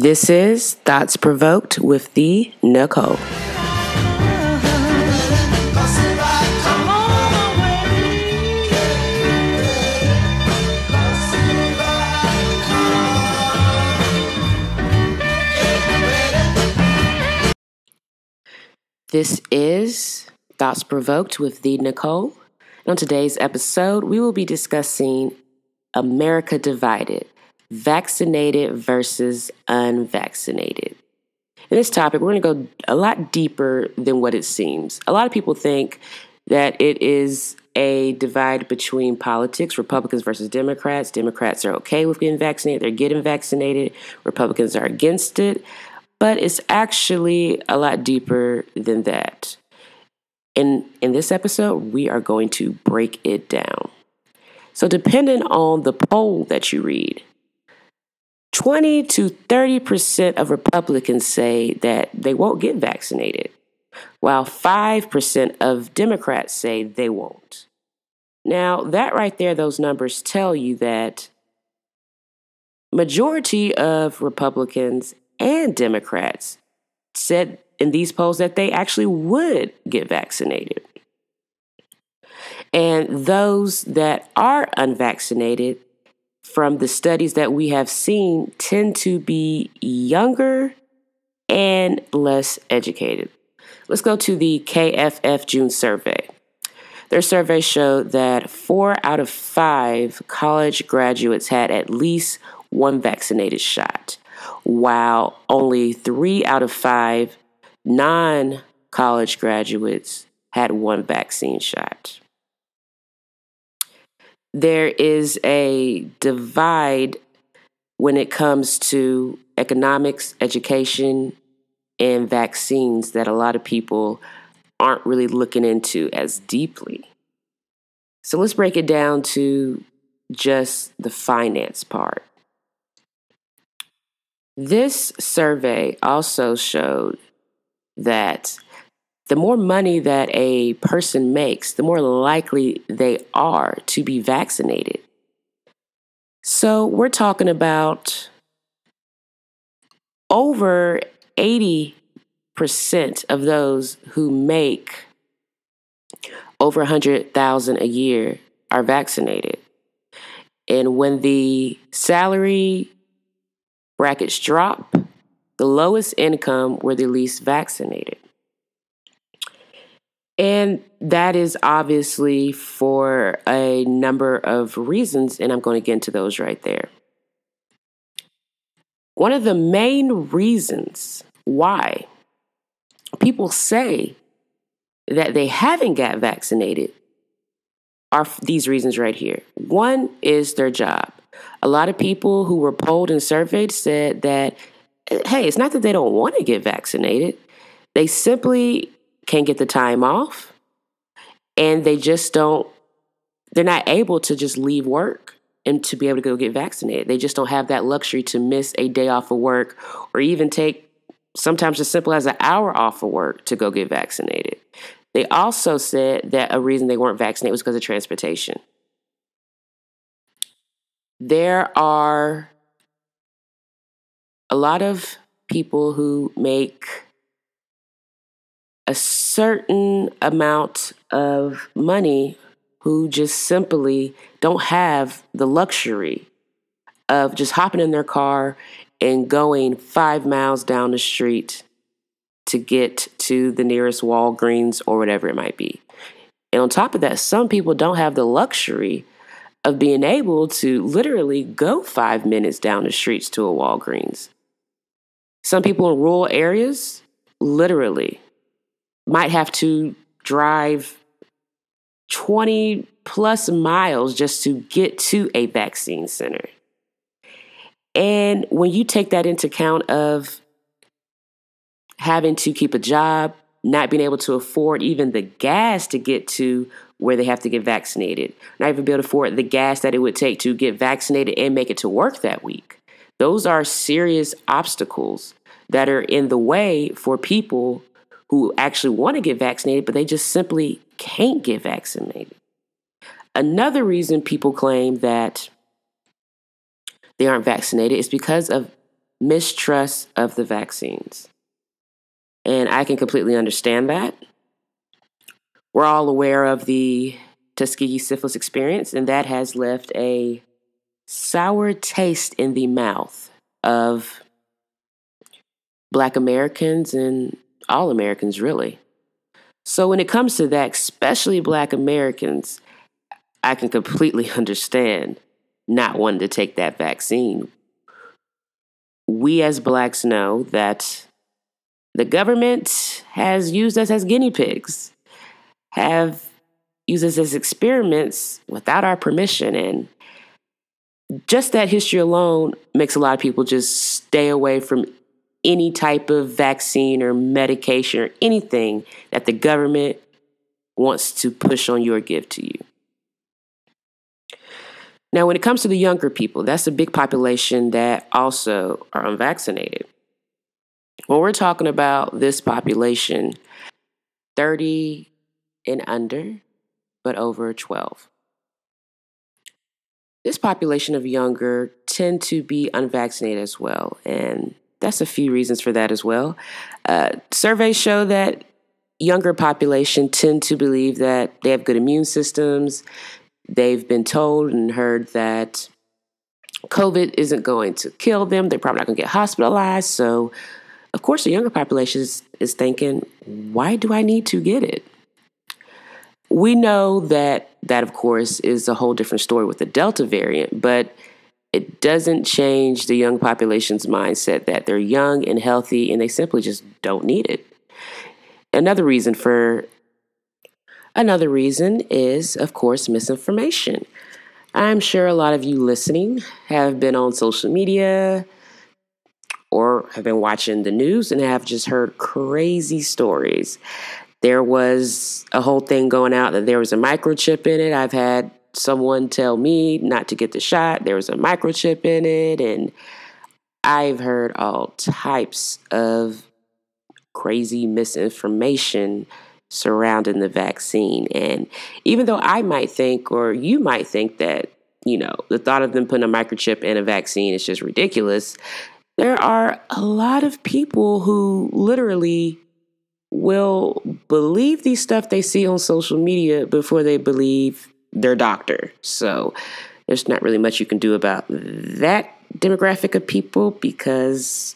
This is Thoughts Provoked with the Nicole. This is Thoughts Provoked with the Nicole. On today's episode, we will be discussing America Divided vaccinated versus unvaccinated. In this topic, we're going to go a lot deeper than what it seems. A lot of people think that it is a divide between politics, Republicans versus Democrats. Democrats are okay with getting vaccinated, they're getting vaccinated. Republicans are against it. But it's actually a lot deeper than that. In, in this episode, we are going to break it down. So, depending on the poll that you read, 20 to 30% of Republicans say that they won't get vaccinated, while 5% of Democrats say they won't. Now, that right there, those numbers tell you that majority of Republicans and Democrats said in these polls that they actually would get vaccinated. And those that are unvaccinated from the studies that we have seen tend to be younger and less educated. Let's go to the KFF June survey. Their survey showed that four out of five college graduates had at least one vaccinated shot, while only three out of five non college graduates had one vaccine shot there is a divide when it comes to economics, education, and vaccines that a lot of people aren't really looking into as deeply. So let's break it down to just the finance part. This survey also showed that the more money that a person makes, the more likely they are to be vaccinated. So we're talking about over 80% of those who make over 100,000 a year are vaccinated. And when the salary brackets drop, the lowest income were the least vaccinated. And that is obviously for a number of reasons, and I'm going to get into those right there. One of the main reasons why people say that they haven't got vaccinated are these reasons right here. One is their job. A lot of people who were polled and surveyed said that, hey, it's not that they don't want to get vaccinated, they simply can't get the time off and they just don't they're not able to just leave work and to be able to go get vaccinated. They just don't have that luxury to miss a day off of work or even take sometimes as simple as an hour off of work to go get vaccinated. They also said that a reason they weren't vaccinated was because of transportation. There are a lot of people who make a certain amount of money who just simply don't have the luxury of just hopping in their car and going five miles down the street to get to the nearest Walgreens or whatever it might be. And on top of that, some people don't have the luxury of being able to literally go five minutes down the streets to a Walgreens. Some people in rural areas, literally, might have to drive 20 plus miles just to get to a vaccine center. And when you take that into account of having to keep a job, not being able to afford even the gas to get to where they have to get vaccinated, not even be able to afford the gas that it would take to get vaccinated and make it to work that week. Those are serious obstacles that are in the way for people who actually want to get vaccinated, but they just simply can't get vaccinated. Another reason people claim that they aren't vaccinated is because of mistrust of the vaccines. And I can completely understand that. We're all aware of the Tuskegee syphilis experience, and that has left a sour taste in the mouth of Black Americans and all Americans, really. So, when it comes to that, especially Black Americans, I can completely understand not wanting to take that vaccine. We as Blacks know that the government has used us as guinea pigs, have used us as experiments without our permission. And just that history alone makes a lot of people just stay away from any type of vaccine or medication or anything that the government wants to push on you or give to you. Now, when it comes to the younger people, that's a big population that also are unvaccinated. When we're talking about this population, 30 and under, but over 12. This population of younger tend to be unvaccinated as well, and that's a few reasons for that as well. Uh, surveys show that younger population tend to believe that they have good immune systems. They've been told and heard that COVID isn't going to kill them. They're probably not going to get hospitalized. So, of course, the younger population is, is thinking, why do I need to get it? We know that that, of course, is a whole different story with the Delta variant, but it doesn't change the young population's mindset that they're young and healthy and they simply just don't need it. Another reason for another reason is of course misinformation. I'm sure a lot of you listening have been on social media or have been watching the news and have just heard crazy stories. There was a whole thing going out that there was a microchip in it. I've had someone tell me not to get the shot. There was a microchip in it. And I've heard all types of crazy misinformation surrounding the vaccine. And even though I might think, or you might think that, you know, the thought of them putting a microchip in a vaccine is just ridiculous, there are a lot of people who literally will believe the stuff they see on social media before they believe their doctor. So there's not really much you can do about that demographic of people because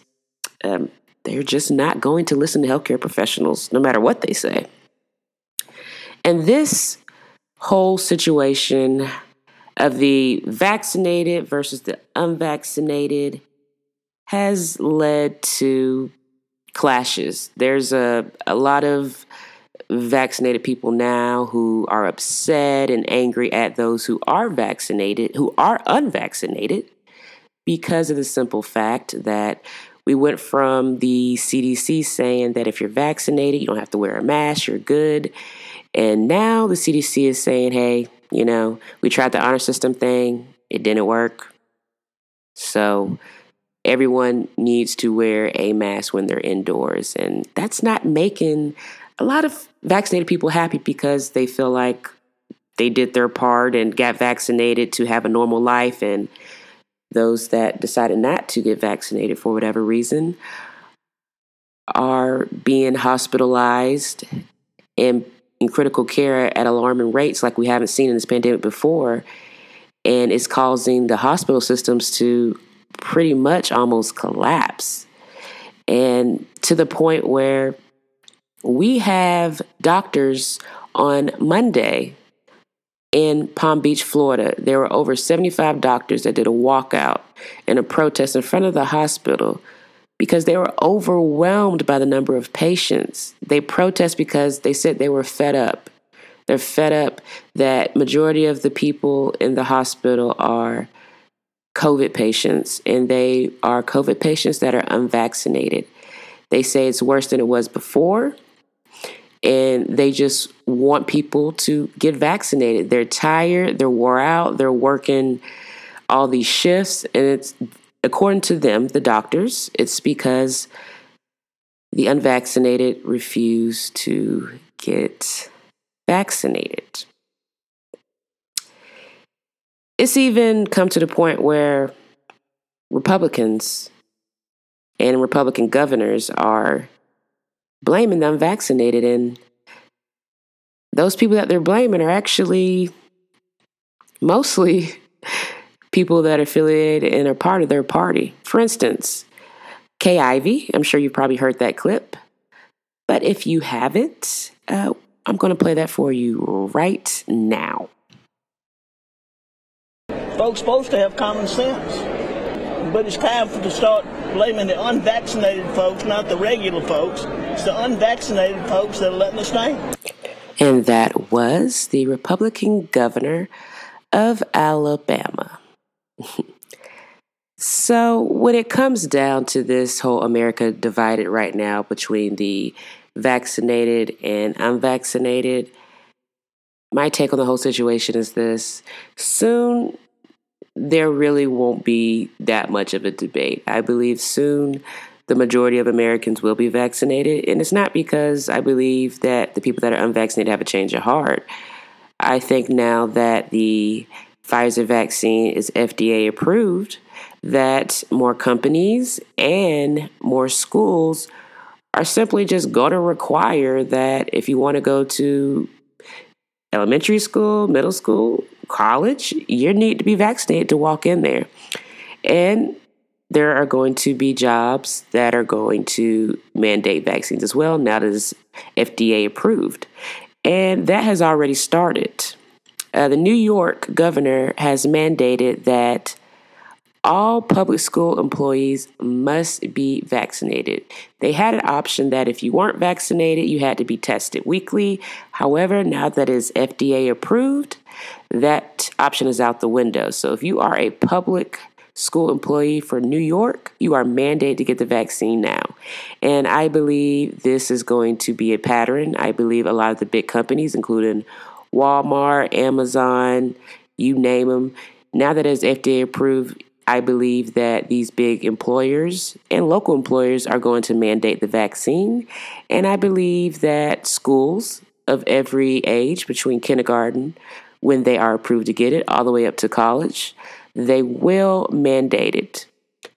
um, they're just not going to listen to healthcare professionals no matter what they say. And this whole situation of the vaccinated versus the unvaccinated has led to clashes. There's a, a lot of vaccinated people now who are upset and angry at those who are vaccinated, who are unvaccinated, because of the simple fact that we went from the CDC saying that if you're vaccinated, you don't have to wear a mask, you're good. And now the CDC is saying, hey, you know, we tried the honor system thing, it didn't work. So everyone needs to wear a mask when they're indoors. And that's not making a lot of vaccinated people happy because they feel like they did their part and got vaccinated to have a normal life. And those that decided not to get vaccinated for whatever reason are being hospitalized and in critical care at alarming rates like we haven't seen in this pandemic before. And it's causing the hospital systems to pretty much almost collapse. And to the point where we have doctors on Monday in Palm Beach, Florida. There were over 75 doctors that did a walkout and a protest in front of the hospital because they were overwhelmed by the number of patients. They protest because they said they were fed up. They're fed up that majority of the people in the hospital are COVID patients and they are COVID patients that are unvaccinated. They say it's worse than it was before and they just want people to get vaccinated. They're tired, they're wore out, they're working all these shifts, and it's according to them, the doctors, it's because the unvaccinated refuse to get vaccinated. It's even come to the point where Republicans and Republican governors are blaming the unvaccinated. And those people that they're blaming are actually mostly people that are affiliated and are part of their party. For instance, Kay Ivey, I'm sure you've probably heard that clip. But if you haven't, uh, I'm going to play that for you right now. Folks supposed to have common sense. But it's time for to start blaming the unvaccinated folks, not the regular folks. It's the unvaccinated folks that are letting us down. And that was the Republican governor of Alabama. so, when it comes down to this whole America divided right now between the vaccinated and unvaccinated, my take on the whole situation is this soon there really won't be that much of a debate. I believe soon the majority of Americans will be vaccinated. And it's not because I believe that the people that are unvaccinated have a change of heart. I think now that the Pfizer vaccine is FDA approved, that more companies and more schools are simply just going to require that if you want to go to elementary school, middle school, college, you need to be vaccinated to walk in there. And there are going to be jobs that are going to mandate vaccines as well. Now that is FDA approved. And that has already started. Uh, the New York governor has mandated that all public school employees must be vaccinated. They had an option that if you weren't vaccinated, you had to be tested weekly. However, now that is FDA approved, that option is out the window. So if you are a public school employee for New York, you are mandated to get the vaccine now. And I believe this is going to be a pattern. I believe a lot of the big companies, including Walmart, Amazon, you name them, now that it's FDA approved, I believe that these big employers and local employers are going to mandate the vaccine. And I believe that schools of every age, between kindergarten, when they are approved to get it, all the way up to college, they will mandate it.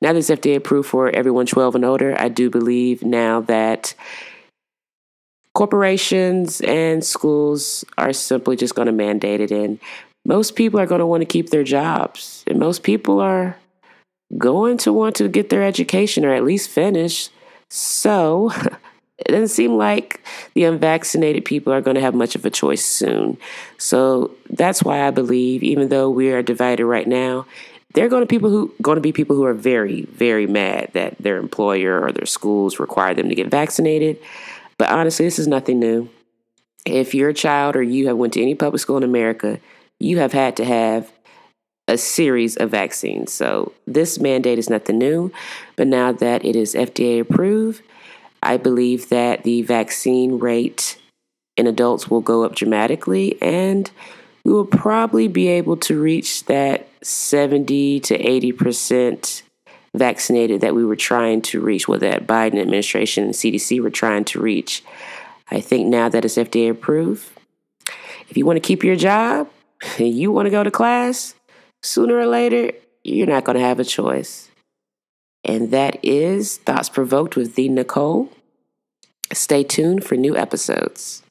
Now that it's FDA approved for everyone 12 and older, I do believe now that corporations and schools are simply just going to mandate it. And most people are going to want to keep their jobs, and most people are going to want to get their education or at least finish. So it doesn't seem like the unvaccinated people are going to have much of a choice soon. So that's why I believe, even though we are divided right now, there are going to people who going to be people who are very, very mad that their employer or their schools require them to get vaccinated. But honestly, this is nothing new. If you're a child or you have went to any public school in America, you have had to have a series of vaccines. So this mandate is nothing new, but now that it is FDA approved, I believe that the vaccine rate in adults will go up dramatically and we will probably be able to reach that 70 to 80% vaccinated that we were trying to reach, what that Biden administration and CDC were trying to reach. I think now that it's FDA approved, if you want to keep your job you want to go to class, sooner or later, you're not going to have a choice. And that is Thoughts Provoked with the Nicole. Stay tuned for new episodes.